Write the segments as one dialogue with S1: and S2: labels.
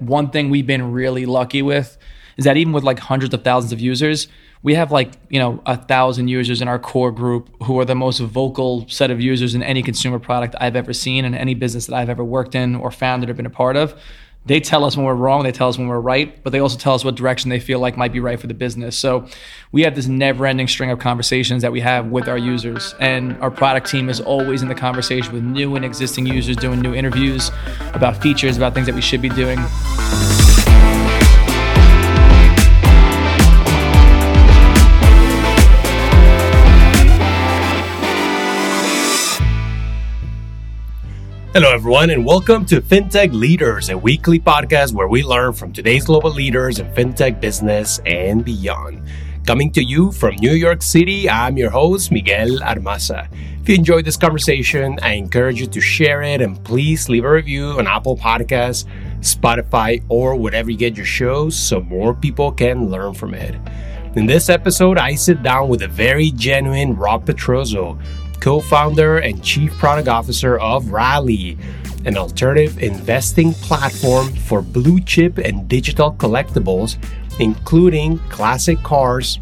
S1: one thing we've been really lucky with is that even with like hundreds of thousands of users, we have like you know a thousand users in our core group who are the most vocal set of users in any consumer product I've ever seen in any business that I've ever worked in or founded or been a part of. They tell us when we're wrong, they tell us when we're right, but they also tell us what direction they feel like might be right for the business. So we have this never-ending string of conversations that we have with our users, and our product team is always in the conversation with new and existing users, doing new interviews about features, about things that we should be doing.
S2: Hello, everyone, and welcome to FinTech Leaders, a weekly podcast where we learn from today's global leaders in FinTech business and beyond. Coming to you from New York City, I'm your host, Miguel Armaza. If you enjoyed this conversation, I encourage you to share it and please leave a review on Apple Podcasts, Spotify, or whatever you get your shows so more people can learn from it. In this episode, I sit down with a very genuine Rob Petrozzo co founder and chief product officer of Rally, an alternative investing platform for blue chip and digital collectibles, including classic cars,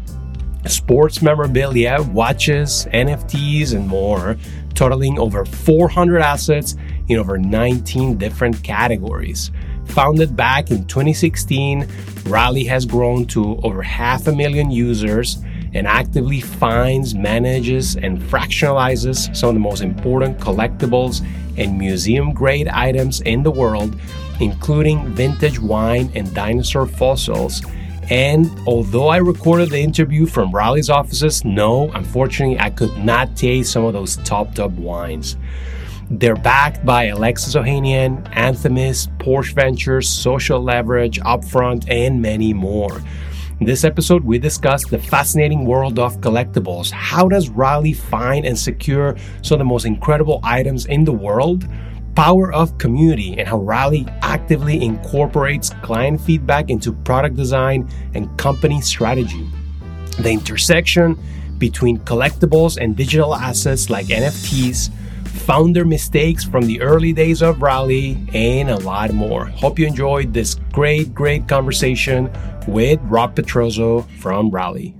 S2: sports memorabilia, watches, NFTs, and more, totaling over 400 assets in over 19 different categories. Founded back in 2016, Rally has grown to over half a million users and actively finds, manages, and fractionalizes some of the most important collectibles and museum grade items in the world, including vintage wine and dinosaur fossils. And although I recorded the interview from Rally's offices, no, unfortunately, I could not taste some of those top top wines. They're backed by Alexis Ohanian, Anthemis, Porsche Ventures, Social Leverage, Upfront, and many more. In this episode, we discuss the fascinating world of collectibles. How does Rally find and secure some of the most incredible items in the world? Power of community and how Rally actively incorporates client feedback into product design and company strategy. The intersection between collectibles and digital assets like NFTs founder mistakes from the early days of Rally, and a lot more. Hope you enjoyed this great, great conversation with Rob Petrozzo from Rally.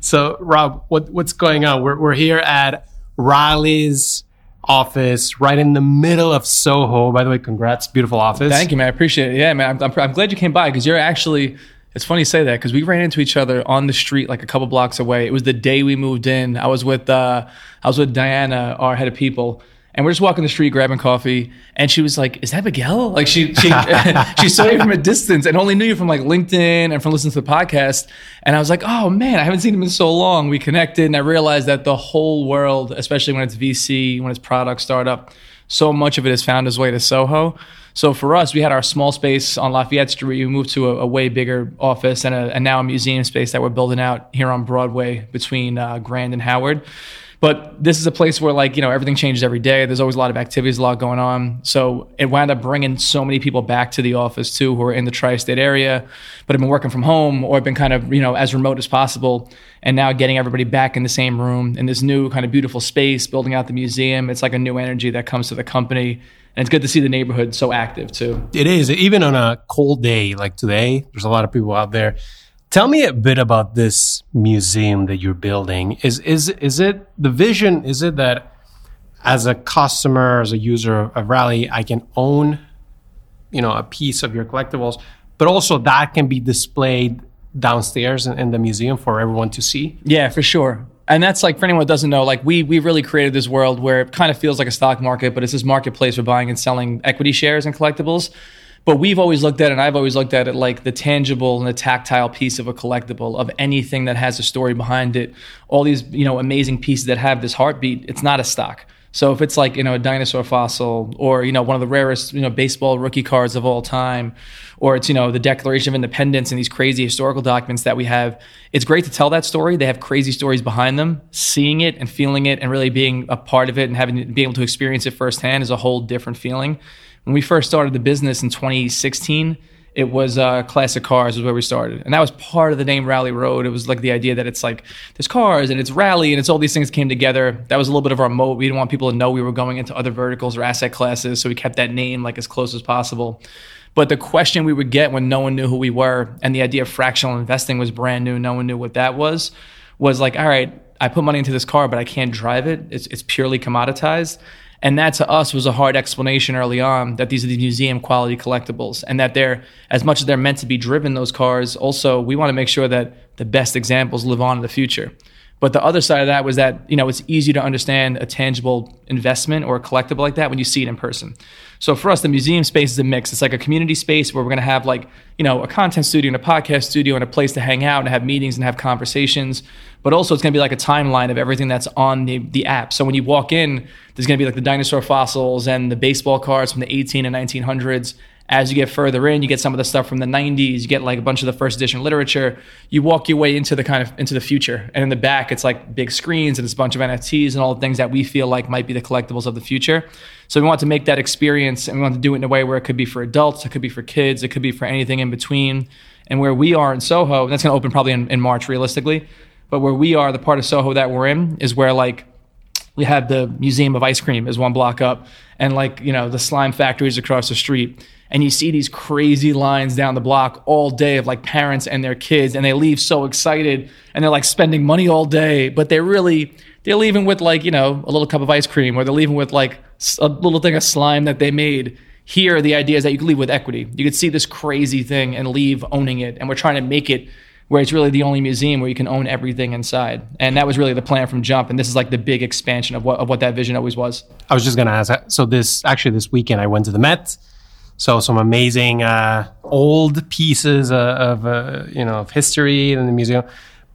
S2: So, Rob, what, what's going on? We're, we're here at Rally's office right in the middle of Soho. By the way, congrats, beautiful office.
S1: Thank you, man. I appreciate it. Yeah, man. I'm, I'm, I'm glad you came by because you're actually it's funny you say that because we ran into each other on the street like a couple blocks away. It was the day we moved in. I was with uh, I was with Diana, our head of people, and we're just walking the street grabbing coffee. And she was like, "Is that Miguel?" Like she she she saw you from a distance and only knew you from like LinkedIn and from listening to the podcast. And I was like, "Oh man, I haven't seen him in so long." We connected, and I realized that the whole world, especially when it's VC, when it's product startup, so much of it has found its way to Soho. So for us, we had our small space on Lafayette Street. We moved to a, a way bigger office and, a, and, now a museum space that we're building out here on Broadway between uh, Grand and Howard. But this is a place where, like, you know, everything changes every day. There's always a lot of activities, a lot going on. So it wound up bringing so many people back to the office too, who are in the tri-state area, but have been working from home or have been kind of, you know, as remote as possible. And now getting everybody back in the same room in this new kind of beautiful space, building out the museum. It's like a new energy that comes to the company. And it's good to see the neighborhood so active too.
S2: It is. Even on a cold day like today, there's a lot of people out there Tell me a bit about this museum that you're building. Is is is it the vision? Is it that as a customer, as a user of Rally, I can own, you know, a piece of your collectibles, but also that can be displayed downstairs in, in the museum for everyone to see?
S1: Yeah, for sure. And that's like for anyone that doesn't know, like we we really created this world where it kind of feels like a stock market, but it's this marketplace for buying and selling equity shares and collectibles. But we've always looked at it, and I've always looked at it like the tangible and the tactile piece of a collectible of anything that has a story behind it. All these, you know, amazing pieces that have this heartbeat, it's not a stock. So if it's like, you know, a dinosaur fossil or, you know, one of the rarest, you know, baseball rookie cards of all time, or it's, you know, the Declaration of Independence and these crazy historical documents that we have, it's great to tell that story. They have crazy stories behind them. Seeing it and feeling it and really being a part of it and having being able to experience it firsthand is a whole different feeling when we first started the business in 2016, it was uh, classic cars is where we started, and that was part of the name Rally Road. It was like the idea that it's like there's cars and it's rally and it's all these things came together. That was a little bit of our moat. We didn't want people to know we were going into other verticals or asset classes, so we kept that name like as close as possible. But the question we would get when no one knew who we were, and the idea of fractional investing was brand new, no one knew what that was, was like, all right, I put money into this car, but I can't drive it. It's, it's purely commoditized. And that to us was a hard explanation early on that these are the museum quality collectibles and that they're, as much as they're meant to be driven, those cars, also, we want to make sure that the best examples live on in the future. But the other side of that was that, you know, it's easy to understand a tangible investment or a collectible like that when you see it in person. So for us, the museum space is a mix. It's like a community space where we're going to have like, you know, a content studio and a podcast studio and a place to hang out and have meetings and have conversations. But also it's going to be like a timeline of everything that's on the, the app. So when you walk in, there's going to be like the dinosaur fossils and the baseball cards from the 18 and 1900s as you get further in, you get some of the stuff from the 90s, you get like a bunch of the first edition literature. You walk your way into the kind of into the future. And in the back, it's like big screens and it's a bunch of NFTs and all the things that we feel like might be the collectibles of the future. So we want to make that experience and we want to do it in a way where it could be for adults, it could be for kids, it could be for anything in between. And where we are in Soho, and that's going to open probably in, in March realistically. But where we are, the part of Soho that we're in is where like we have the Museum of Ice Cream is one block up and like, you know, the slime factories across the street and you see these crazy lines down the block all day of like parents and their kids and they leave so excited and they're like spending money all day but they're really they're leaving with like you know a little cup of ice cream or they're leaving with like a little thing of slime that they made here the idea is that you can leave with equity you could see this crazy thing and leave owning it and we're trying to make it where it's really the only museum where you can own everything inside. And that was really the plan from jump. And this is like the big expansion of what, of what that vision always was.
S2: I was just to ask. So this actually this weekend I went to the Met. So some amazing uh, old pieces uh, of uh, you know of history in the museum,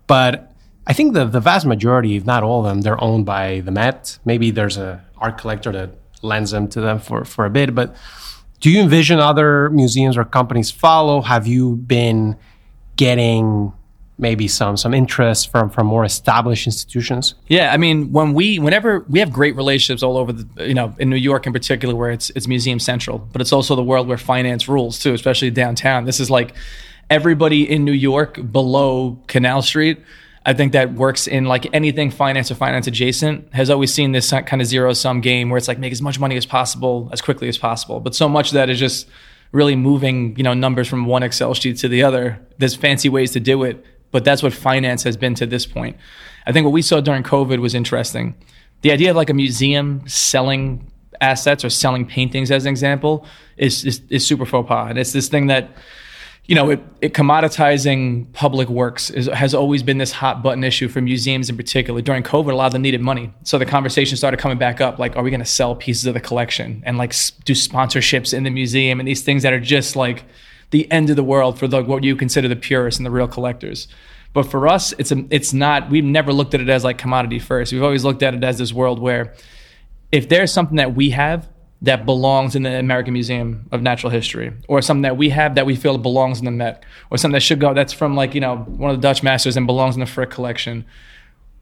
S2: but I think the the vast majority, if not all of them, they're owned by the Met. Maybe there's a art collector that lends them to them for for a bit. But do you envision other museums or companies follow? Have you been getting maybe some some interest from from more established institutions?
S1: Yeah i mean when we whenever we have great relationships all over the you know in new york in particular where it's it's museum central but it's also the world where finance rules too especially downtown. This is like everybody in new york below canal street i think that works in like anything finance or finance adjacent has always seen this kind of zero sum game where it's like make as much money as possible as quickly as possible. But so much of that is just really moving you know numbers from one excel sheet to the other. There's fancy ways to do it but that's what finance has been to this point. I think what we saw during COVID was interesting. The idea of like a museum selling assets or selling paintings as an example is, is, is super faux pas. And it's this thing that, you know, it, it commoditizing public works is, has always been this hot button issue for museums in particular. During COVID, a lot of them needed money. So the conversation started coming back up like, are we going to sell pieces of the collection and like do sponsorships in the museum and these things that are just like, the end of the world for the, what you consider the purists and the real collectors. But for us, it's a, it's not. We've never looked at it as like commodity first. We've always looked at it as this world where, if there's something that we have that belongs in the American Museum of Natural History, or something that we have that we feel belongs in the Met, or something that should go that's from like you know one of the Dutch masters and belongs in the Frick collection,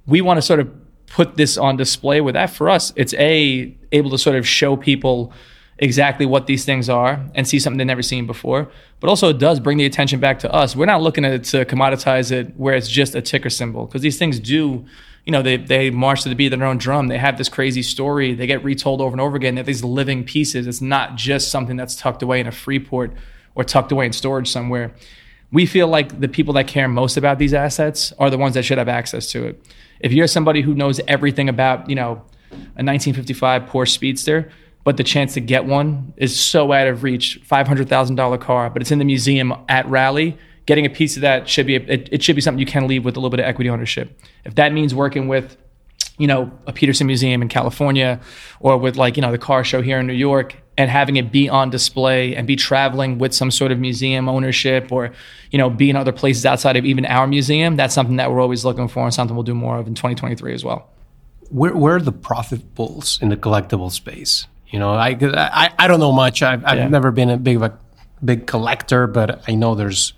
S1: we want to sort of put this on display. With that, for us, it's a able to sort of show people exactly what these things are and see something they've never seen before. But also, it does bring the attention back to us. We're not looking at it to commoditize it where it's just a ticker symbol because these things do, you know, they, they march to the beat of their own drum. They have this crazy story. They get retold over and over again. They're these living pieces. It's not just something that's tucked away in a Freeport or tucked away in storage somewhere. We feel like the people that care most about these assets are the ones that should have access to it. If you're somebody who knows everything about, you know, a 1955 Porsche Speedster, but the chance to get one is so out of reach. Five hundred thousand dollar car, but it's in the museum at Rally. Getting a piece of that should be a, it, it should be something you can leave with a little bit of equity ownership. If that means working with you know, a Petersen Museum in California or with like, you know, the car show here in New York and having it be on display and be traveling with some sort of museum ownership or, you know, be in other places outside of even our museum, that's something that we're always looking for and something we'll do more of in 2023 as well.
S2: Where, where are the profit pools in the collectible space? You know, I I, I don't know much. I've, I've yeah. never been a big of a big collector, but I know there's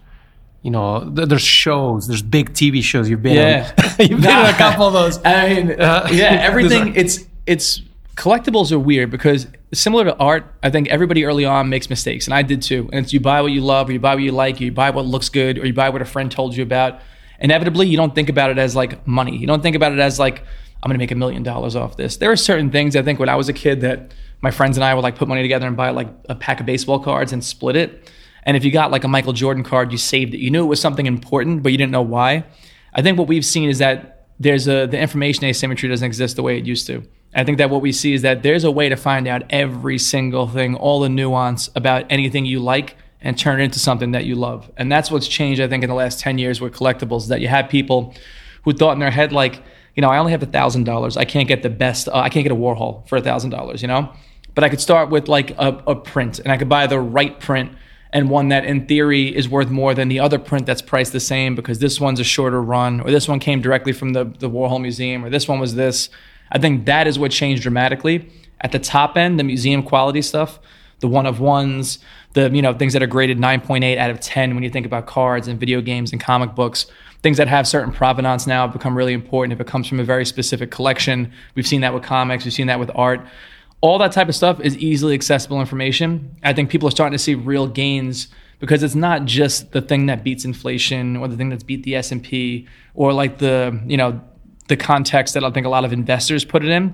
S2: you know, there's shows, there's big TV shows. You've been, yeah. you've been in a couple of those.
S1: I mean, uh, yeah, everything. it's it's collectibles are weird because similar to art, I think everybody early on makes mistakes, and I did too. And it's you buy what you love, or you buy what you like, or you buy what looks good, or you buy what a friend told you about. Inevitably, you don't think about it as like money. You don't think about it as like I'm going to make a million dollars off this. There are certain things I think when I was a kid that my friends and I would like put money together and buy like a pack of baseball cards and split it. And if you got like a Michael Jordan card, you saved it. You knew it was something important, but you didn't know why. I think what we've seen is that there's a the information asymmetry doesn't exist the way it used to. I think that what we see is that there's a way to find out every single thing, all the nuance about anything you like and turn it into something that you love. And that's what's changed, I think, in the last 10 years with collectibles, that you have people who thought in their head, like, you know, I only have a thousand dollars. I can't get the best, uh, I can't get a Warhol for a thousand dollars, you know? But I could start with like a, a print and I could buy the right print and one that in theory is worth more than the other print that's priced the same because this one's a shorter run or this one came directly from the, the Warhol Museum or this one was this. I think that is what changed dramatically. At the top end, the museum quality stuff, the one of ones, the you know things that are graded 9.8 out of 10 when you think about cards and video games and comic books, things that have certain provenance now have become really important if it comes from a very specific collection. We've seen that with comics, we've seen that with art all that type of stuff is easily accessible information. I think people are starting to see real gains because it's not just the thing that beats inflation or the thing that's beat the S&P or like the, you know, the context that I think a lot of investors put it in.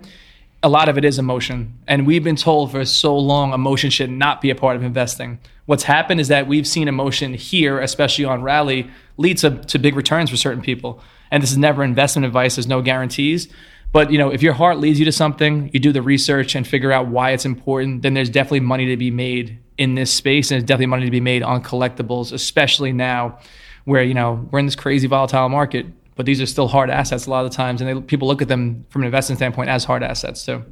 S1: A lot of it is emotion. And we've been told for so long emotion should not be a part of investing. What's happened is that we've seen emotion here, especially on rally, lead to, to big returns for certain people. And this is never investment advice, there's no guarantees. But you know, if your heart leads you to something, you do the research and figure out why it's important, then there's definitely money to be made in this space, and there's definitely money to be made on collectibles, especially now, where you know we're in this crazy volatile market. But these are still hard assets a lot of the times, and they, people look at them from an investment standpoint as hard assets too.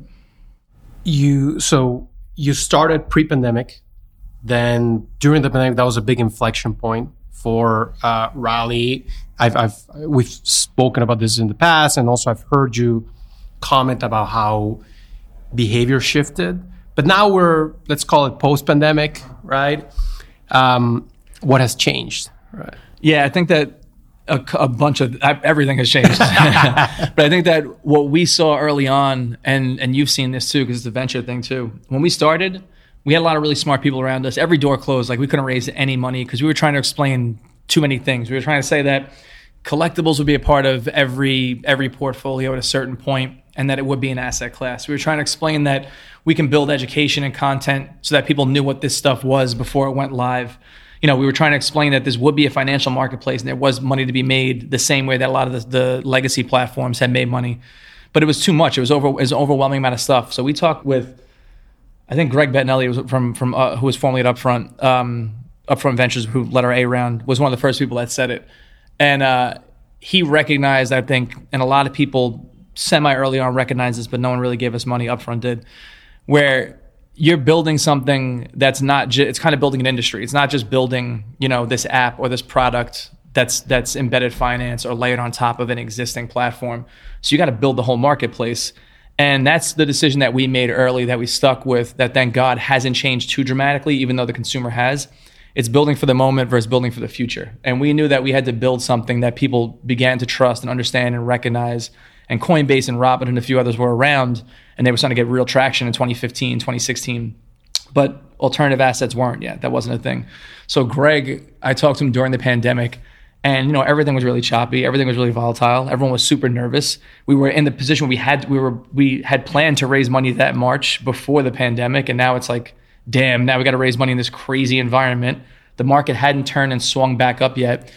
S2: You so you started pre-pandemic, then during the pandemic, that was a big inflection point for uh, Rally. I've, I've we've spoken about this in the past, and also I've heard you comment about how behavior shifted. But now we're let's call it post-pandemic, right? Um, what has changed? Right.
S1: Yeah, I think that a, a, bunch of everything has changed. but I think that what we saw early on, and and you've seen this too, because it's a venture thing too. When we started, we had a lot of really smart people around us. Every door closed, like we couldn't raise any money because we were trying to explain too many things. We were trying to say that collectibles would be a part of every every portfolio at a certain point and that it would be an asset class. We were trying to explain that we can build education and content so that people knew what this stuff was before it went live. You know, we were trying to explain that this would be a financial marketplace and there was money to be made the same way that a lot of the, the legacy platforms had made money. But it was too much. It was over it was an overwhelming amount of stuff. So we talked with I think Greg Bettinelli was from from uh, who was formerly at Upfront um, Upfront Ventures, who led our A round, was one of the first people that said it, and uh, he recognized, I think, and a lot of people semi early on recognized this, but no one really gave us money. Upfront did, where you're building something that's not just it's kind of building an industry. It's not just building you know this app or this product that's that's embedded finance or layered on top of an existing platform. So you got to build the whole marketplace. And that's the decision that we made early that we stuck with that thank God hasn't changed too dramatically, even though the consumer has it's building for the moment versus building for the future. And we knew that we had to build something that people began to trust and understand and recognize. And Coinbase and Robinhood and a few others were around, and they were starting to get real traction in 2015, 2016. But alternative assets weren't yet. That wasn't a thing. So Greg, I talked to him during the pandemic, and you know everything was really choppy. Everything was really volatile. Everyone was super nervous. We were in the position we had we were we had planned to raise money that March before the pandemic, and now it's like damn, now we got to raise money in this crazy environment. The market hadn't turned and swung back up yet.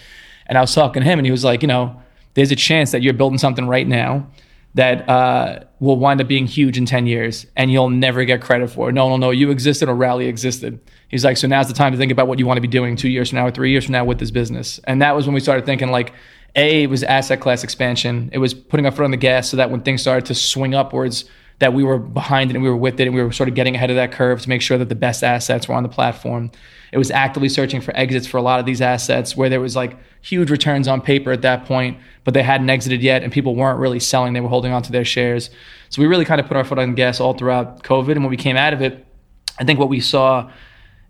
S1: And I was talking to him, and he was like, you know, there's a chance that you're building something right now that uh, will wind up being huge in 10 years and you'll never get credit for it. No, no, no, you existed or Rally existed. He's like, so now's the time to think about what you want to be doing two years from now or three years from now with this business. And that was when we started thinking like, A, it was asset class expansion. It was putting our foot on the gas so that when things started to swing upwards, that we were behind it and we were with it and we were sort of getting ahead of that curve to make sure that the best assets were on the platform. It was actively searching for exits for a lot of these assets where there was like huge returns on paper at that point, but they hadn't exited yet and people weren't really selling. They were holding on to their shares. So we really kind of put our foot on the gas all throughout COVID. And when we came out of it, I think what we saw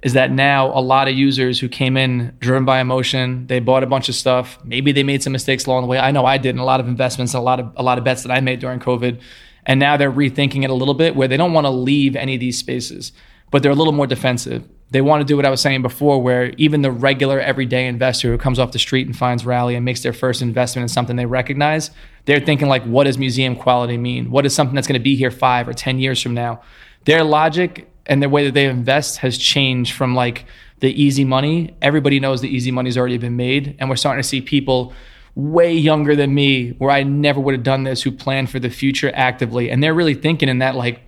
S1: is that now a lot of users who came in driven by emotion, they bought a bunch of stuff. Maybe they made some mistakes along the way. I know I did, and a lot of investments a lot of a lot of bets that I made during COVID And now they're rethinking it a little bit where they don't want to leave any of these spaces, but they're a little more defensive. They want to do what I was saying before, where even the regular everyday investor who comes off the street and finds Rally and makes their first investment in something they recognize, they're thinking like, what does museum quality mean? What is something that's going to be here five or 10 years from now? Their logic and the way that they invest has changed from like the easy money. Everybody knows the easy money's already been made. And we're starting to see people way younger than me where I never would have done this who plan for the future actively. And they're really thinking in that like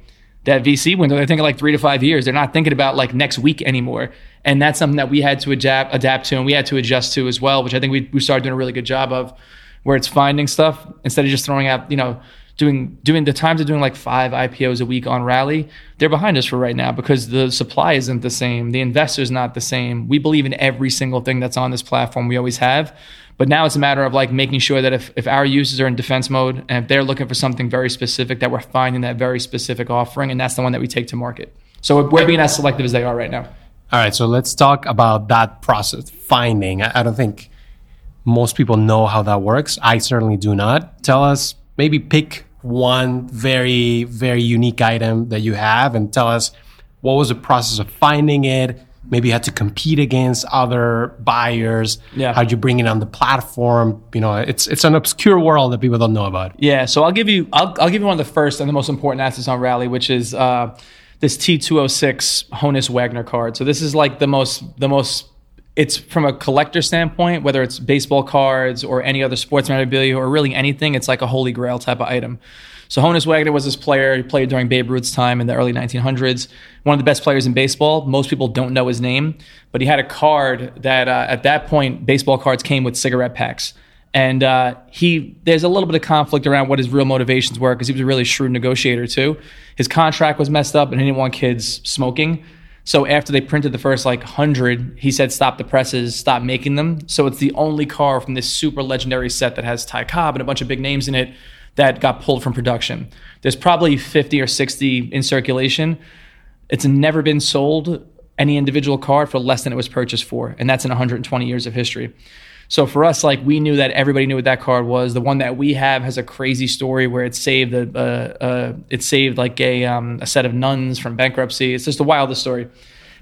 S1: that VC window. They're thinking like three to five years. They're not thinking about like next week anymore. And that's something that we had to adapt adapt to and we had to adjust to as well, which I think we, we started doing a really good job of where it's finding stuff instead of just throwing out, you know, doing doing the times of doing like five IPOs a week on Rally, they're behind us for right now because the supply isn't the same, the investor's not the same. We believe in every single thing that's on this platform. We always have. But now it's a matter of like making sure that if, if our users are in defense mode and if they're looking for something very specific, that we're finding that very specific offering, and that's the one that we take to market. So we're being as selective as they are right now.
S2: All right, so let's talk about that process, finding. I don't think most people know how that works. I certainly do not. Tell us, maybe pick one very, very unique item that you have and tell us what was the process of finding it? Maybe you had to compete against other buyers.
S1: Yeah.
S2: How'd you bring it on the platform? You know, it's it's an obscure world that people don't know about.
S1: Yeah, so I'll give you I'll, I'll give you one of the first and the most important assets on Rally, which is uh, this T206 Honus Wagner card. So this is like the most the most it's from a collector standpoint, whether it's baseball cards or any other sports memorabilia or really anything, it's like a holy grail type of item. So Honus Wagner was this player. He played during Babe Ruth's time in the early 1900s. One of the best players in baseball. Most people don't know his name, but he had a card that uh, at that point baseball cards came with cigarette packs. And uh, he, there's a little bit of conflict around what his real motivations were because he was a really shrewd negotiator too. His contract was messed up, and he didn't want kids smoking. So after they printed the first like hundred, he said stop the presses, stop making them. So it's the only car from this super legendary set that has Ty Cobb and a bunch of big names in it that got pulled from production. There's probably 50 or 60 in circulation. It's never been sold any individual card for less than it was purchased for, and that's in 120 years of history. So for us, like we knew that everybody knew what that card was. The one that we have has a crazy story where it saved a, it saved like a um, a set of nuns from bankruptcy. It's just the wildest story.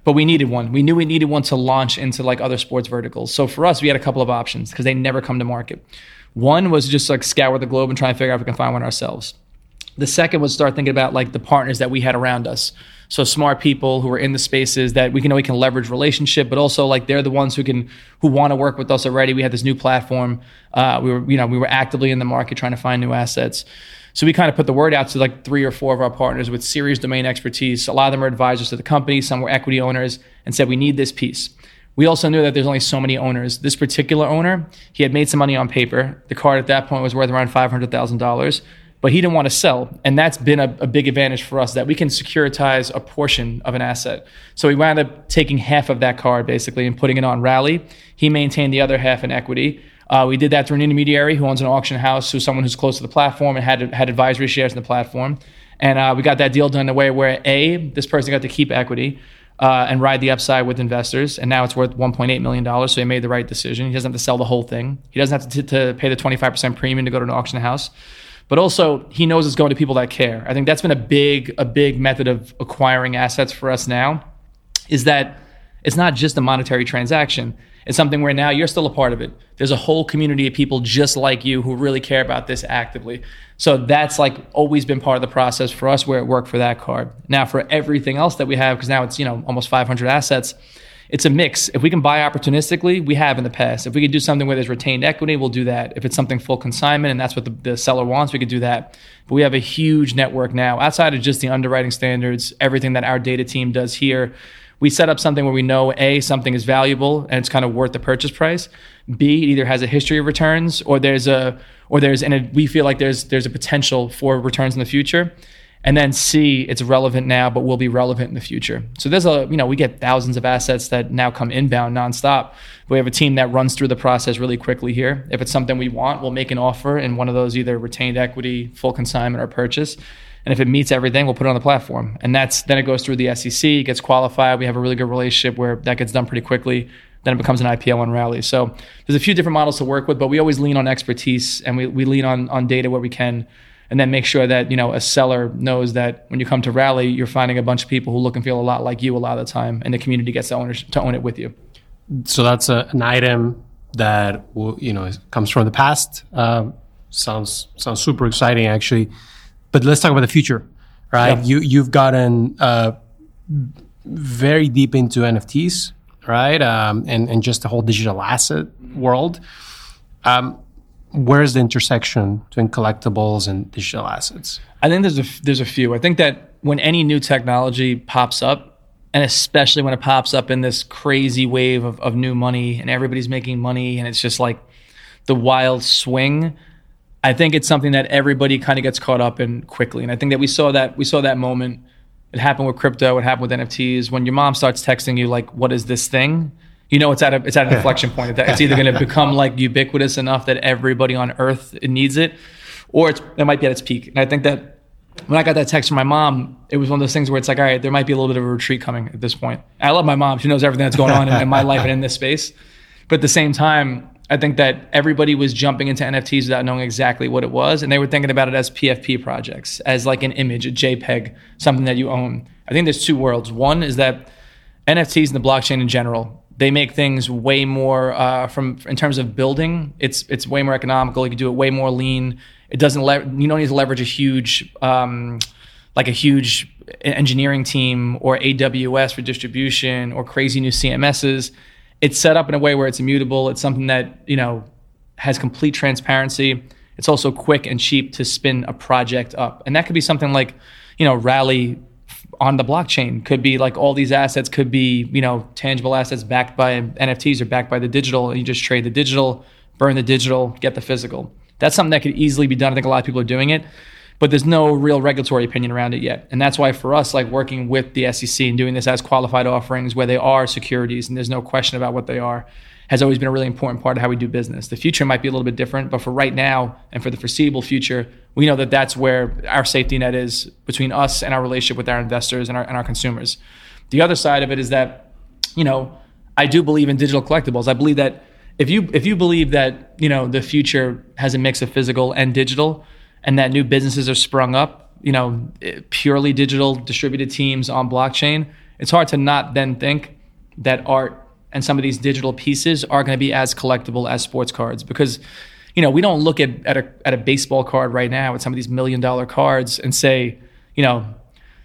S1: But we needed one. We knew we needed one to launch into like other sports verticals. So for us, we had a couple of options because they never come to market. One was just like scour the globe and try and figure out if we can find one ourselves. The second was start thinking about like the partners that we had around us. So smart people who are in the spaces that we can know we can leverage relationship, but also like they're the ones who can who want to work with us already. We had this new platform. Uh, we were you know we were actively in the market trying to find new assets. So we kind of put the word out to like three or four of our partners with serious domain expertise. A lot of them are advisors to the company. Some were equity owners, and said we need this piece. We also knew that there's only so many owners. This particular owner, he had made some money on paper. The card at that point was worth around five hundred thousand dollars but he didn't want to sell. And that's been a, a, big advantage for us that we can securitize a portion of an asset. So we wound up taking half of that card basically and putting it on Rally. He maintained the other half in equity. Uh, we did that through an intermediary who owns an auction house, who's someone who's close to the platform and had had advisory shares in the platform. And uh, we got that deal done in a way where a this person got to keep equity. Uh, and ride the upside with investors. And now it's worth $1.8 million. So he made the right decision. He doesn't have to sell the whole thing. He doesn't have to, t- to pay the 25% premium to go to an auction house but also he knows it's going to people that care. I think that's been a big a big method of acquiring assets for us now is that it's not just a monetary transaction. It's something where now you're still a part of it. There's a whole community of people just like you who really care about this actively. So that's like always been part of the process for us where it worked for that card. Now for everything else that we have, because now it's, you know, almost 500 assets, it's a mix. If we can buy opportunistically, we have in the past. If we can do something where there's retained equity, we'll do that. If it's something full consignment and that's what the, the seller wants, we could do that. But we have a huge network now outside of just the underwriting standards, everything that our data team does here. We set up something where we know A, something is valuable and it's kind of worth the purchase price. B, it either has a history of returns or there's a or there's and we feel like there's there's a potential for returns in the future and then C, it's relevant now, but will be relevant in the future. So there's a, you know, we get thousands of assets that now come inbound nonstop. We have a team that runs through the process really quickly here. If it's something we want, we'll make an offer in one of those either retained equity, full consignment, or purchase. And if it meets everything, we'll put it on the platform. And that's then it goes through the SEC, gets qualified. We have a really good relationship where that gets done pretty quickly. Then it becomes an IPO on Rally. So there's a few different models to work with, but we always lean on expertise and we, we lean on on data where we can and then make sure that you know a seller knows that when you come to rally you're finding a bunch of people who look and feel a lot like you a lot of the time and the community gets to own, to own it with you.
S2: So that's a, an item that you know comes from the past. Uh, sounds sounds super exciting actually. But let's talk about the future right? Yeah. you you've gotten uh, very deep into nfts right? Um, and and just the whole digital asset world. Um, where's the intersection between collectibles and digital assets?
S1: I think there's a there's a few. I think that when any new technology pops up, and especially when it pops up in this crazy wave of, of new money and everybody's making money and it's just like the wild swing. I think it's something that everybody kind of gets caught up in quickly. And I think that we saw that we saw that moment. It happened with crypto, it happened with NFTs. When your mom starts texting you like, what is this thing? You know it's at a it's at an inflection point. that It's either going to become like ubiquitous enough that everybody on Earth needs it, or it's, it might be at its peak. And I think that when I got that text from my mom, it was one of those things where it's like, all right, there might be a little bit of a retreat coming at this point. I love my mom; she knows everything that's going on in, in my life and in this space. But at the same time, I think that everybody was jumping into NFTs without knowing exactly what it was, and they were thinking about it as PFP projects, as like an image, a JPEG, something that you own. I think there's two worlds. One is that NFTs and the blockchain in general they make things way more uh, from in terms of building. It's it's way more economical. You can do it way more lean. It doesn't le- you don't need to leverage a huge um, like a huge engineering team or AWS for distribution or crazy new CMSs. It's set up in a way where it's immutable. It's something that you know has complete transparency. It's also quick and cheap to spin a project up, and that could be something like you know Rally on the blockchain. Could be like all these assets could be you know tangible assets backed by nfts or backed by the digital and you just trade the digital burn the digital get the physical. That's something that could easily be done. I think a lot of people are doing it but there's no real regulatory opinion around it yet. And that's why for us like working with the sec and doing this as qualified offerings where they are securities and there's no question about what they are has always been a really important part of how we do business. The future might be a little bit different, but for right now and for the foreseeable future, we know that that's where our safety net is between us and our relationship with our investors and our, and our consumers. The other side of it is that, you know, I do believe in digital collectibles. I believe that if you if you believe that you know the future has a mix of physical and digital, and that new businesses are sprung up, you know, purely digital distributed teams on blockchain, it's hard to not then think that art and some of these digital pieces are going to be as collectible as sports cards because you know we don't look at, at, a, at a baseball card right now with some of these million dollar cards and say you know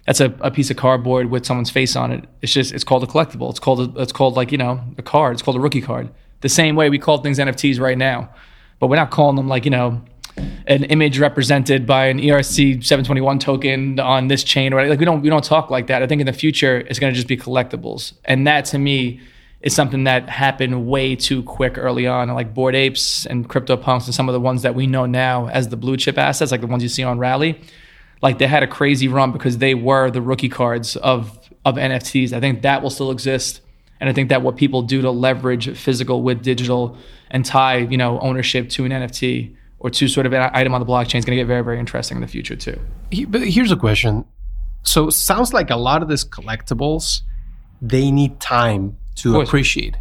S1: that's a, a piece of cardboard with someone's face on it. It's just it's called a collectible. It's called a, it's called like you know a card. It's called a rookie card. The same way we call things nfts right now. But we're not calling them like you know an image represented by an ERC 721 token on this chain or like we don't we don't talk like that. I think in the future it's going to just be collectibles, and that to me is something that happened way too quick early on. Like Bored Apes and CryptoPunks and some of the ones that we know now as the blue chip assets, like the ones you see on Rally, like they had a crazy run because they were the rookie cards of of NFTs. I think that will still exist. And I think that what people do to leverage physical with digital and tie, you know, ownership to an NFT or to sort of an item on the blockchain is going to get very, very interesting in the future too.
S2: But here's a question. So sounds like a lot of these collectibles, they need time to appreciate.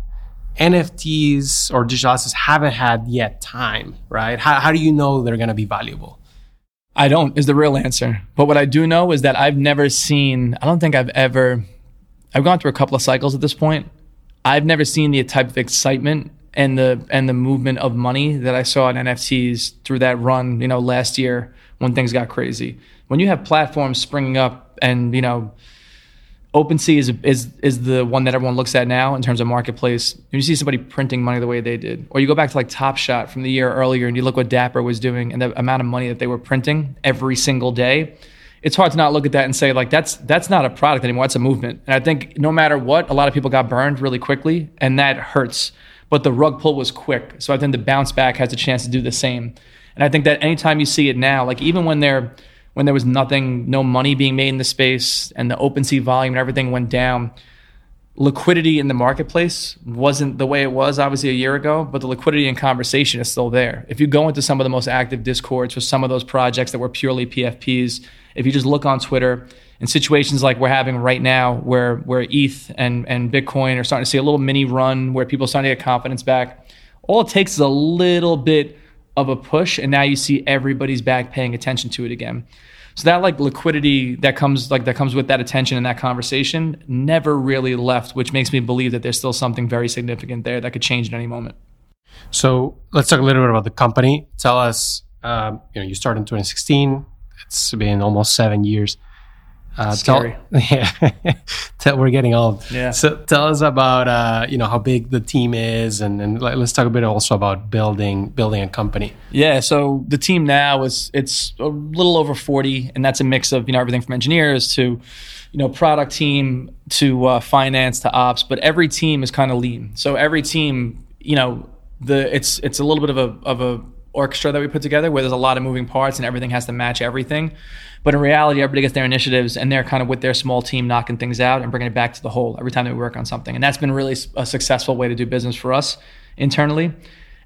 S2: NFTs or digital assets haven't had yet time, right? How, how do you know they're going to be valuable?
S1: I don't, is the real answer. But what I do know is that I've never seen, I don't think I've ever, I've gone through a couple of cycles at this point. I've never seen the type of excitement and the and the movement of money that I saw in NFTs through that run, you know, last year when things got crazy. When you have platforms springing up and, you know, OpenSea is is is the one that everyone looks at now in terms of marketplace. When you see somebody printing money the way they did, or you go back to like Top Shot from the year earlier and you look what Dapper was doing and the amount of money that they were printing every single day, it's hard to not look at that and say like that's that's not a product anymore. It's a movement. And I think no matter what, a lot of people got burned really quickly, and that hurts. But the rug pull was quick, so I think the bounce back has a chance to do the same. And I think that anytime you see it now, like even when they're when there was nothing, no money being made in the space, and the open OpenSea volume and everything went down, liquidity in the marketplace wasn't the way it was obviously a year ago, but the liquidity and conversation is still there. If you go into some of the most active discords for some of those projects that were purely PFPs, if you just look on Twitter, in situations like we're having right now, where where ETH and and Bitcoin are starting to see a little mini run, where people are starting to get confidence back, all it takes is a little bit of a push, and now you see everybody's back paying attention to it again. So that like liquidity that comes like that comes with that attention and that conversation never really left, which makes me believe that there's still something very significant there that could change at any moment.
S2: So let's talk a little bit about the company. Tell us, um, you know, you started in 2016. It's been almost seven years.
S1: Uh, Scary.
S2: Tell, yeah, tell, we're getting old.
S1: Yeah.
S2: So tell us about uh, you know how big the team is, and, and let's talk a bit also about building building a company.
S1: Yeah. So the team now is it's a little over forty, and that's a mix of you know everything from engineers to you know product team to uh, finance to ops, but every team is kind of lean. So every team, you know, the it's it's a little bit of a of a orchestra that we put together where there's a lot of moving parts and everything has to match everything. But in reality, everybody gets their initiatives and they're kind of with their small team knocking things out and bringing it back to the whole every time they work on something. And that's been really a successful way to do business for us internally.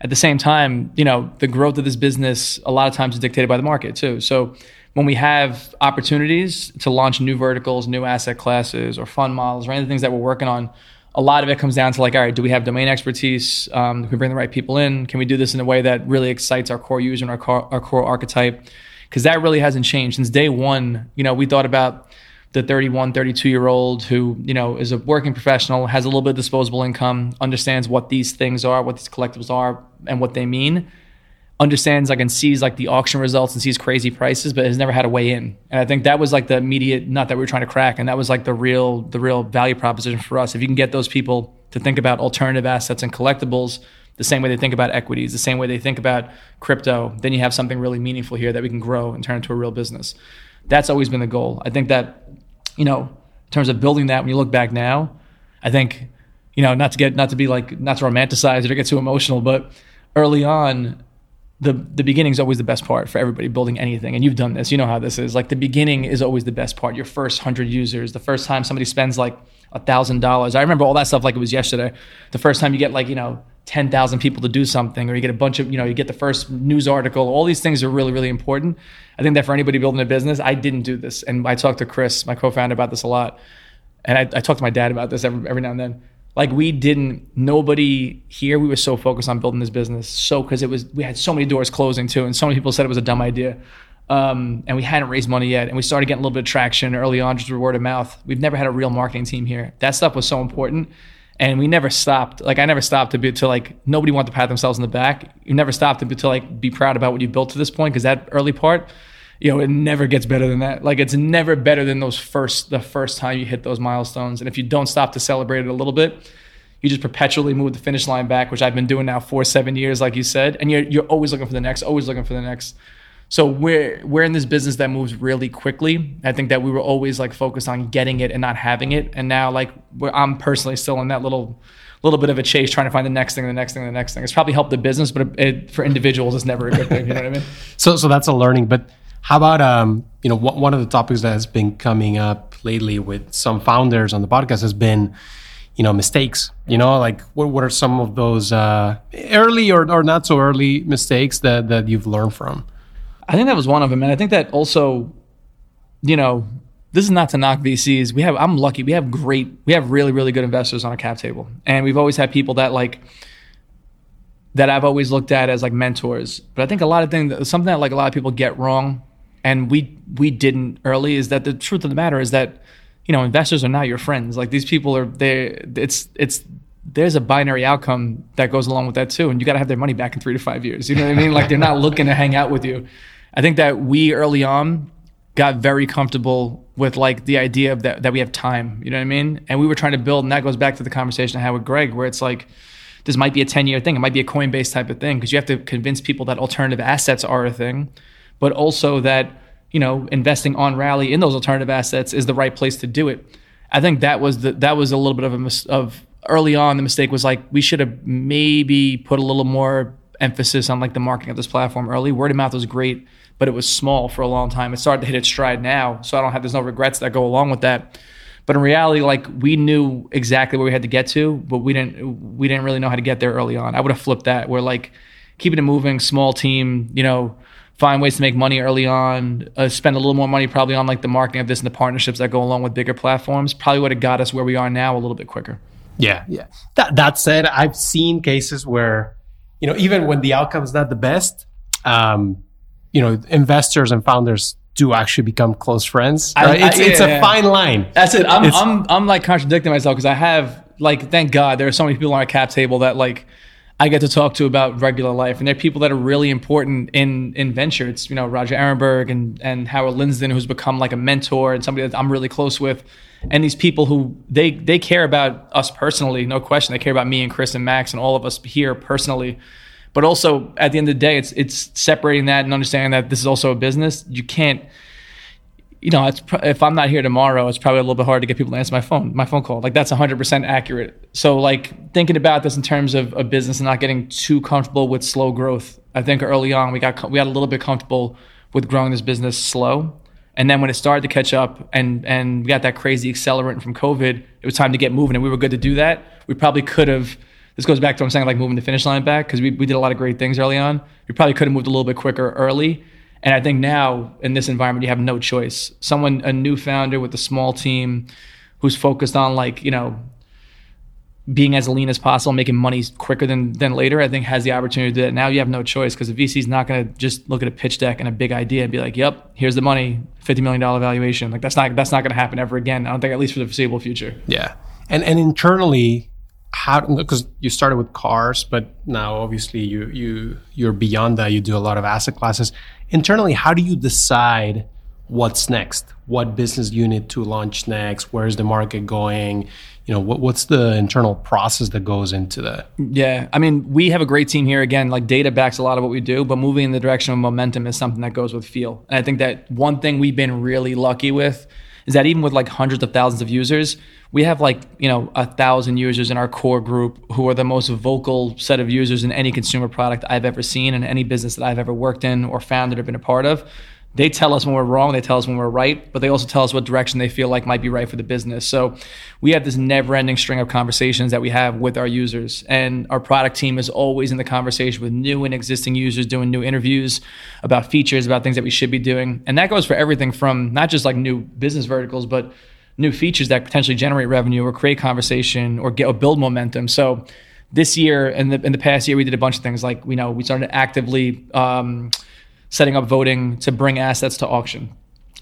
S1: At the same time, you know, the growth of this business a lot of times is dictated by the market too. So when we have opportunities to launch new verticals, new asset classes, or fund models, or any of the things that we're working on, a lot of it comes down to like, all right, do we have domain expertise? Um, can we bring the right people in? Can we do this in a way that really excites our core user and our core, our core archetype? Because that really hasn't changed since day one. You know, we thought about the 31, 32 year old who, you know, is a working professional, has a little bit of disposable income, understands what these things are, what these collectibles are, and what they mean. Understands like and sees like the auction results and sees crazy prices, but has never had a way in. And I think that was like the immediate nut that we were trying to crack, and that was like the real the real value proposition for us. If you can get those people to think about alternative assets and collectibles the same way they think about equities, the same way they think about crypto, then you have something really meaningful here that we can grow and turn into a real business. That's always been the goal. I think that, you know, in terms of building that, when you look back now, I think, you know, not to get, not to be like, not to romanticize it or get too emotional, but early on, the the beginning is always the best part for everybody building anything. And you've done this. You know how this is. Like the beginning is always the best part. Your first 100 users the first time somebody spends like a thousand dollars. I remember all that stuff like it was yesterday. The first time you get like you know 10,000 people to do something or you get a bunch of, you know, you get the first news article. All these things are really, really important. I think that for anybody building a business, I didn't do this. And I talked to Chris, my co founder, about this a lot. And I, I talked to my dad about this every, every now and then. Like we didn't, nobody here, we were so focused on building this business. So, because it was, we had so many doors closing too. And so many people said it was a dumb idea. Um, and we hadn't raised money yet. And we started getting a little bit of traction early on, just through word of mouth. We've never had a real marketing team here. That stuff was so important and we never stopped. Like I never stopped to be to like nobody wanted to pat themselves in the back. You never stopped to be to like be proud about what you built to this point because that early part, you know, it never gets better than that. Like it's never better than those first the first time you hit those milestones. And if you don't stop to celebrate it a little bit, you just perpetually move the finish line back, which I've been doing now for seven years, like you said. And you're you're always looking for the next, always looking for the next. So we're we're in this business that moves really quickly. I think that we were always like focused on getting it and not having it, and now like I'm personally still in that little little bit of a chase trying to find the next thing, the next thing, the next thing. It's probably helped the business, but it, it, for individuals, it's never a good thing. You know what I mean?
S2: so so that's a learning. But how about um you know one of the topics that has been coming up lately with some founders on the podcast has been you know mistakes you know like what, what are some of those uh, early or, or not so early mistakes that that you've learned from
S1: I think that was one of them, and I think that also, you know, this is not to knock VCs. We have I'm lucky. We have great. We have really really good investors on our cap table, and we've always had people that like that I've always looked at as like mentors. But I think a lot of things, something that like a lot of people get wrong, and we we didn't early, is that the truth of the matter is that you know investors are not your friends. Like these people are they. It's it's there's a binary outcome that goes along with that too, and you got to have their money back in three to five years. You know what I mean? Like they're not looking to hang out with you. I think that we early on got very comfortable with like the idea of that that we have time. You know what I mean? And we were trying to build, and that goes back to the conversation I had with Greg, where it's like this might be a 10 year thing. It might be a Coinbase type of thing because you have to convince people that alternative assets are a thing, but also that you know investing on rally in those alternative assets is the right place to do it. I think that was the that was a little bit of a mis- of early on. The mistake was like we should have maybe put a little more emphasis on like the marketing of this platform early. Word of mouth was great but it was small for a long time. It started to hit its stride now, so I don't have there's no regrets that go along with that. But in reality, like we knew exactly where we had to get to, but we didn't we didn't really know how to get there early on. I would have flipped that. We're like keeping it moving, small team, you know, find ways to make money early on, uh, spend a little more money probably on like the marketing of this and the partnerships that go along with bigger platforms. Probably would have got us where we are now a little bit quicker.
S2: Yeah, yeah. That that said, I've seen cases where, you know, even when the outcome is not the best, um, you know, investors and founders do actually become close friends.
S1: I-
S2: Right?
S1: I-
S2: it's it's
S1: yeah,
S2: a
S1: yeah.
S2: fine line.
S1: That's it. I'm,
S2: It's-
S1: I'm, I'm like contradicting myself because I have like, thank God, there are so many people on our cap table that like I get to talk to about regular life, and they're people that are really important in in venture. It's you know Roger Ehrenberg and and Howard Lindzon, who's become like a mentor and somebody that I'm really close with, and these people who they they care about us personally, no question. They care about me and Chris and Max and all of us here personally. But also at the end of the day, it's it's separating that and understanding that this is also a business. You can't you know, it's pro- if I'm not here tomorrow, it's probably a little bit hard to get people to answer my phone, my phone call. Like that's 100% accurate. So like thinking about this in terms of a business and not getting too comfortable with slow growth. I think early on we got we got a little bit comfortable with growing this business slow. And then when it started to catch up and and we got that crazy accelerant from COVID, it was time to get moving and we were good to do that. We probably could have this goes back to what I'm saying, like moving the finish line back, because we, we did a lot of great things early on. We probably could have moved a little bit quicker early. And I think now in this environment, you have no choice. Someone, a new founder with a small team who's focused on like, you know, being as lean as possible, making money quicker than than later, I think has the opportunity to do that. Now you have no choice because the VC is not going to just look at a pitch deck and a big idea and be like, "Yep, here's the money, fifty million dollar valuation." Like that's not that's not going to happen ever again. I don't think at least for the foreseeable future.
S2: Yeah. And and internally, how because you started with cars, but now obviously you you you're beyond that. You do a lot of asset classes. Internally, how do you decide what's next? What business unit to launch next? Where's the market going? You know, what, what's the internal process that goes into that?
S1: Yeah, I mean, we have a great team here. Again, like data backs a lot of what we do, but moving in the direction of momentum is something that goes with feel. And I think that one thing we've been really lucky with is that even with like hundreds of thousands of users, we have like you know a thousand users in our core group who are the most vocal set of users in any consumer product I've ever seen and any business that I've ever worked in or founded or been a part of they tell us when we're wrong, they tell us when we're right, but they also tell us what direction they feel like might be right for the business. So we have this never ending string of conversations that we have with our users. And our product team is always in the conversation with new and existing users, doing new interviews about features, about things that we should be doing. And that goes for everything from not just like new business verticals, but new features that potentially generate revenue or create conversation or get or build momentum. So this year and the in the past year, we did a bunch of things like we know we started actively um, setting up voting to bring assets to auction.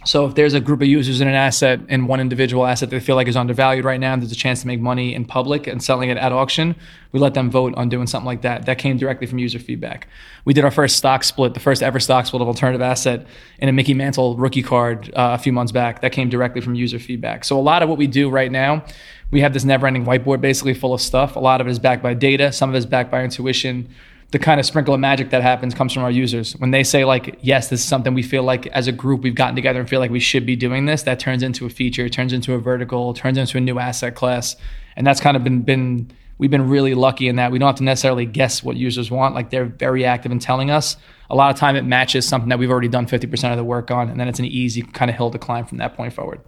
S1: So if there's a group of users in an asset in one individual asset they feel like is undervalued right now, and there's a chance to make money in public and selling it at auction, we let them vote on doing something like that. That came directly from user feedback. We did our first stock split, the first ever stock split of alternative asset in a Mickey Mantle rookie card uh, a few months back. That came directly from user feedback. So a lot of what we do right now, we have this never-ending whiteboard basically full of stuff. A lot of it is backed by data, some of it is backed by intuition the kind of sprinkle of magic that happens comes from our users. When they say like, yes, this is something we feel like as a group we've gotten together and feel like we should be doing this, that turns into a feature, turns into a vertical, turns into a new asset class. And that's kind of been been we've been really lucky in that we don't have to necessarily guess what users want. Like they're very active in telling us. A lot of time it matches something that we've already done 50% of the work on, and then it's an easy kind of hill to climb from that point forward.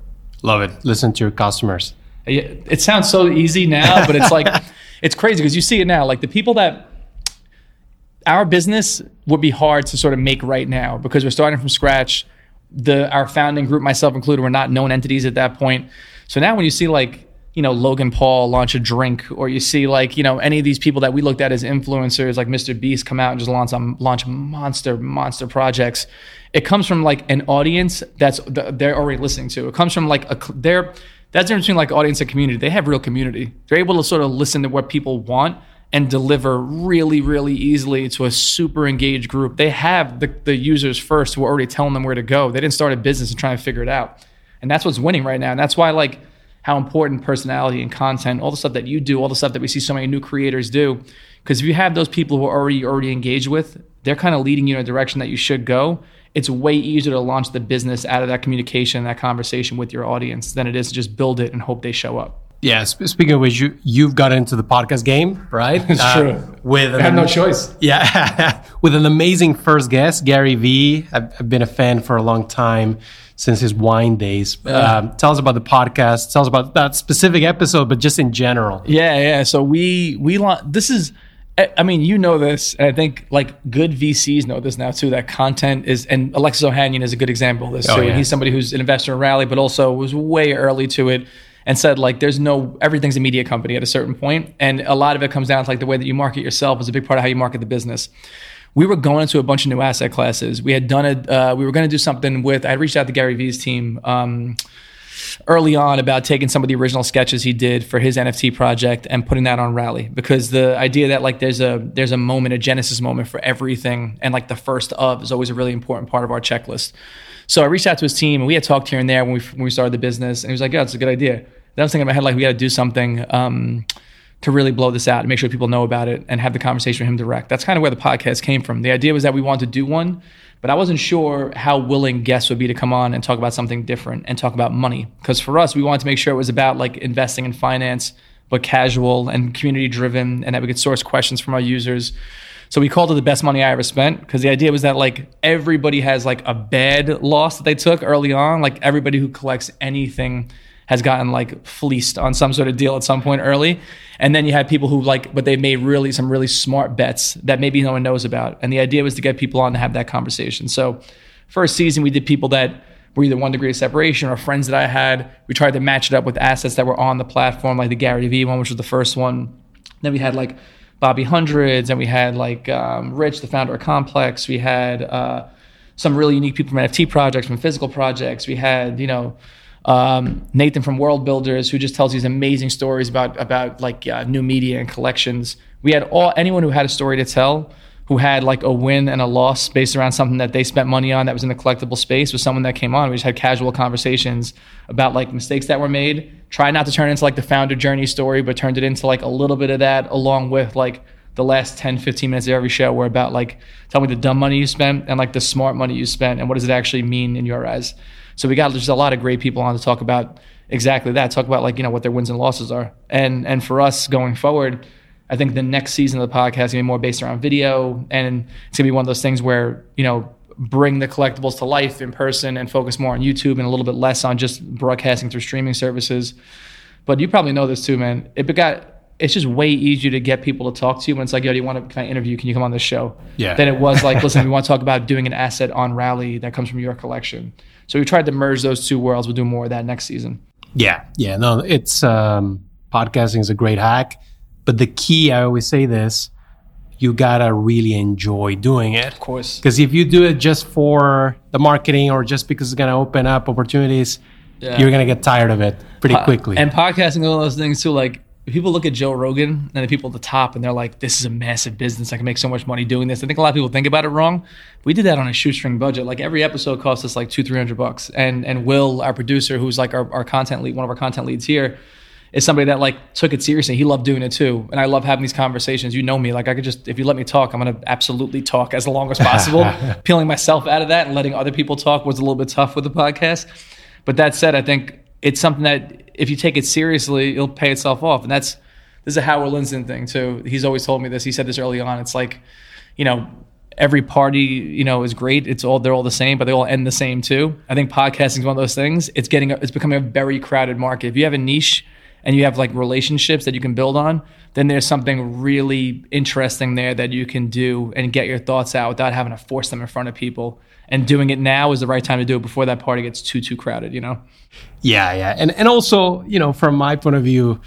S2: Love it. Listen to your customers.
S1: It sounds so easy now, but it's like it's crazy because you see it now. Like the people that our business would be hard to sort of make right now because we're starting from scratch. The our founding group, myself included, were not known entities at that point. So now when you see like you know Logan Paul launch a drink, or you see like you know any of these people that we looked at as influencers, like Mr. Beast, come out and just launch launch monster monster projects. It comes from like an audience that's they're already listening to. It comes from like a they're that's the difference between like audience and community. They have real community. They're able to sort of listen to what people want and deliver really, really easily to a super engaged group. They have the, the users first who are already telling them where to go. They didn't start a business and try to figure it out. And that's what's winning right now. And that's why like how important personality and content, all the stuff that you do, all the stuff that we see so many new creators do. Because if you have those people who are already already engaged with, they're kind of leading you in a direction that you should go. It's way easier to launch the business out of that communication, that conversation with your audience than it is to just build it and hope they show up.
S2: Yeah, speaking of which, you you've got into the podcast game, right?
S1: It's uh, true.
S2: With
S1: I have no choice.
S2: Yeah, with an amazing first guest, Gary Vee. I've, I've, been a fan for a long time since his wine days. Uh, um, tell us about the podcast. Tell us about that specific episode, but just in general.
S1: Yeah, yeah. So we we this is. I mean, you know this, and I think like good VCs know this now too. That content is, and Alexis Ohanian is a good example of this
S2: Oh,
S1: too.
S2: yeah.
S1: And he's somebody who's an investor in Rally, but also was way early to it and said like there's no everything's a media company at a certain point and a lot of it comes down to like the way that you market yourself is a big part of how you market the business we were going into a bunch of new asset classes. We had done it. Uh, we were going to do something with. I reached out to Gary Vee's team um, early on about taking some of the original sketches he did for his NFT project and putting that on Rally because the idea that like there's a there's a moment, a genesis moment for everything, and like the first of is always a really important part of our checklist. So I reached out to his team and we had talked here and there when we when we started the business, and he was like, "Yeah, it's a good idea." I was thinking in my head like we got to do something. Um, to really blow this out and make sure people know about it and have the conversation with him direct. That's kind of where the podcast came from. The idea was that we wanted to do one, but I wasn't sure how willing guests would be to come on and talk about something different and talk about money. Because for us, we wanted to make sure it was about like investing in finance, but casual and community driven, and that we could source questions from our users. So we called it the best money I ever spent because the idea was that like everybody has like a bad loss that they took early on. Like everybody who collects anything has gotten like fleeced on some sort of deal at some point early. And then you had people who like, but they made really some really smart bets that maybe no one knows about. And the idea was to get people on to have that conversation. So first season, we did people that were either one degree of separation or friends that I had. We tried to match it up with assets that were on the platform, like the Gary Vee one, which was the first one. Then we had like Bobby Hundreds, and we had like um, Rich, the founder of Complex. We had uh, some really unique people from NFT projects, from physical projects. We had, you know, um, Nathan from World Builders, who just tells these amazing stories about about like uh, new media and collections. We had all anyone who had a story to tell, who had like a win and a loss based around something that they spent money on that was in the collectible space, was someone that came on. We just had casual conversations about like mistakes that were made. Try not to turn it into like the founder journey story, but turned it into like a little bit of that, along with like the last 10, 15 minutes of every show were about like, tell me the dumb money you spent and like the smart money you spent and what does it actually mean in your eyes. So we got just a lot of great people on to talk about exactly that. Talk about like you know what their wins and losses are. And and for us going forward, I think the next season of the podcast is gonna be more based around video, and it's gonna be one of those things where you know bring the collectibles to life in person and focus more on YouTube and a little bit less on just broadcasting through streaming services. But you probably know this too, man. It got it's just way easier to get people to talk to you when it's like, yo, do you want to can I interview? Can you come on this show?
S2: Yeah.
S1: Than it was like, listen, we want to talk about doing an asset on Rally that comes from your collection. So we tried to merge those two worlds. We'll do more of that next season.
S2: Yeah, yeah. No, it's um, podcasting is a great hack, but the key, I always say this, you gotta really enjoy doing it.
S1: Of course.
S2: Because if you do it just for the marketing or just because it's gonna open up opportunities, yeah. you're gonna get tired of it pretty quickly.
S1: And podcasting, all those things too, like people look at Joe Rogan and the people at the top and they're like, this is a massive business. I can make so much money doing this. I think a lot of people think about it wrong. We did that on a shoestring budget. Like every episode cost us like two, three hundred bucks. And and Will, our producer, who's like our, our content lead, one of our content leads here, is somebody that like took it seriously. He loved doing it too. And I love having these conversations. You know me. Like I could just if you let me talk, I'm gonna absolutely talk as long as possible. Peeling myself out of that and letting other people talk was a little bit tough with the podcast. But that said, I think it's something that if you take it seriously, it'll pay itself off. And that's this is a Howard Lindzen thing too. He's always told me this. He said this early on. It's like, you know, every party, you know, is great. It's all they're all the same, but they all end the same too. I think podcasting is one of those things. It's getting it's becoming a very crowded market. If you have a niche and you have like relationships that you can build on, then there's something really interesting there that you can do and get your thoughts out without having to force them in front of people. And doing it now is the right time to do it before that party gets too too crowded, you know?
S2: Yeah, yeah. And and also, you know, from my point of view,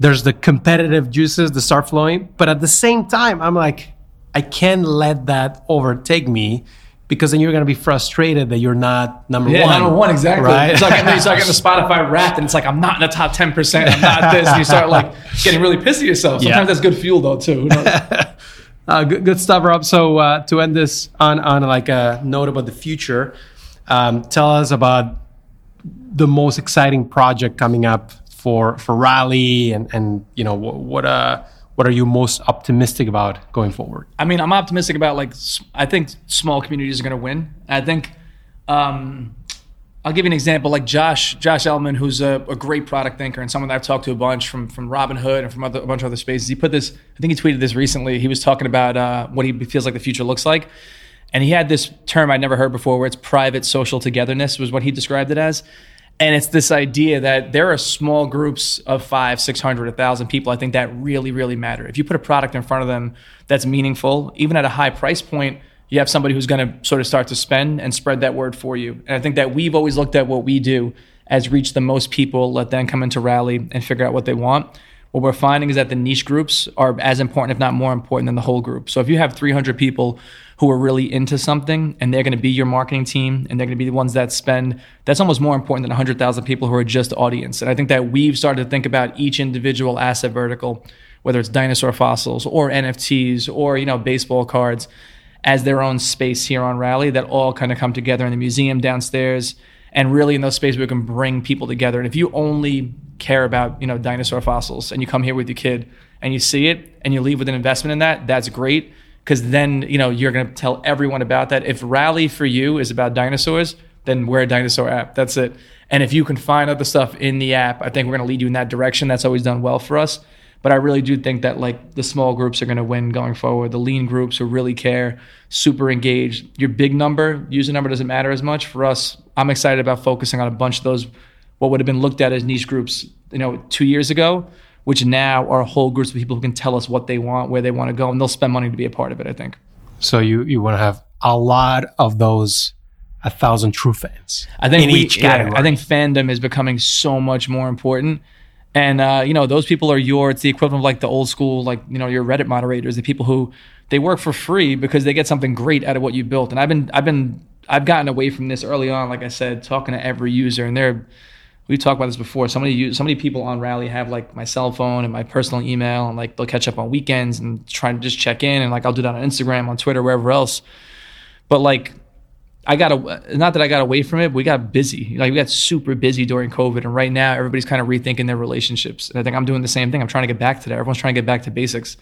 S2: there's the competitive juices that start flowing, but at the same time, I'm like, I can't let that overtake me because then you're going to be frustrated that you're not number
S1: yeah,
S2: one.
S1: number one, exactly. Right? It's like, you start getting the Spotify Wrapped, and it's like, I'm not in the top 10%, I'm not this. And you start like getting really pissy yourself. Sometimes yeah. that's good fuel though, too.
S2: uh, good, good stuff, Rob. So uh, to end this on, on like a note about the future, um, tell us about the most exciting project coming up for, for Rally and, and, you know, what, what uh, what are you most optimistic about going forward?
S1: I mean, I'm optimistic about like I think small communities are going to win. I think um, I'll give you an example, like Josh Josh Elman, who's a, a, great product thinker and someone that I've talked to a bunch from from Robinhood and from other, a bunch of other spaces. He put this, I think he tweeted this recently. He was talking about uh, what he feels like the future looks like, and he had this term I'd never heard before, where it's private social togetherness, was what he described it as. And it's this idea that there are small groups of five, 600, 1,000 people, I think that really, really matter. If you put a product in front of them that's meaningful, even at a high price point, you have somebody who's going to sort of start to spend and spread that word for you. And I think that we've always looked at what we do as reach the most people, let them come into Rally and figure out what they want. what we're finding is that the niche groups are as important, if not more important, than the whole group. So if you have 300 people who are really into something and they're going to be your marketing team and they're going to be the ones that spend, that's almost more important than 100,000 people who are just audience. And I think that we've started to think about each individual asset vertical, whether it's dinosaur fossils or NFTs or, you know, baseball cards as their own space here on Rally that all kind of come together in the museum downstairs and really in those spaces we can bring people together. And if you only care about you know dinosaur fossils and you come here with your kid and you see it and you leave with an investment in that, that's great because then you know you're going to tell everyone about that. If Rally for you is about dinosaurs, then we're a dinosaur app. That's it. And if you can find other stuff in the app, I think we're going to lead you in that direction. That's always done well for us. But I really do think that like the small groups are going to win going forward. The lean groups who really care, super engaged. Your big number, user number doesn't matter as much for us. I'm excited about focusing on a bunch of those what would have been looked at as niche groups, you know, two years ago, which now are whole groups of people who can tell us what they want, where they want to go, and they'll spend money to be a part of it. I think.
S2: So you you want to have a lot of those a thousand true fans.
S1: I think we, yeah, I think fandom is becoming so much more important. And uh, you know, those people are your it's the equivalent of like the old school, like, you know, your Reddit moderators, the people who they work for free because they get something great out of what you built. And I've been I've been I've gotten away from this early on, like I said, talking to every user and they're we talked about this before. So many so many people on Rally have like my cell phone and my personal email, and like they'll catch up on weekends and try to just check in, and like I'll do that on Instagram, on Twitter, wherever else. But like I got a, not that I got away from it, but we got busy. Like we got super busy during COVID, and right now everybody's kind of rethinking their relationships. And I think I'm doing the same thing. I'm trying to get back to that. Everyone's trying to get back to basics.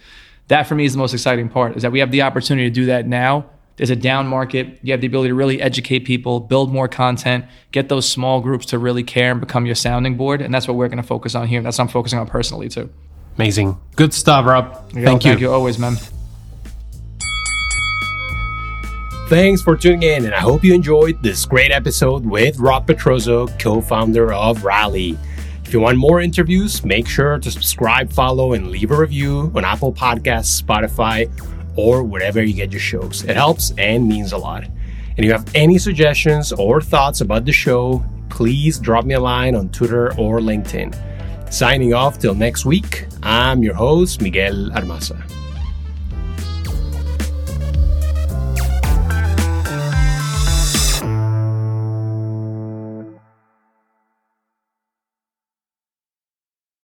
S1: That for me is the most exciting part. Is that we have the opportunity to do that now there's a down market. You have the ability to really educate people, build more content, get those small groups to really care and become your sounding board. And that's what we're going to focus on here. That's what I'm focusing on personally too.
S2: Amazing. Good stuff, Rob.
S1: You thank you. Thank you always, man.
S2: Thanks for tuning in, and I hope you enjoyed this great episode with Rob Petrozzo, co founder of Rally. If you want more interviews, make sure to subscribe, follow, and leave a review on Apple Podcasts, Spotify, or wherever you get your shows. It helps and means a lot. And if you have any suggestions or thoughts about the show, please drop me a line on Twitter or LinkedIn. Signing off till next week, I'm your host, Miguel Armaza.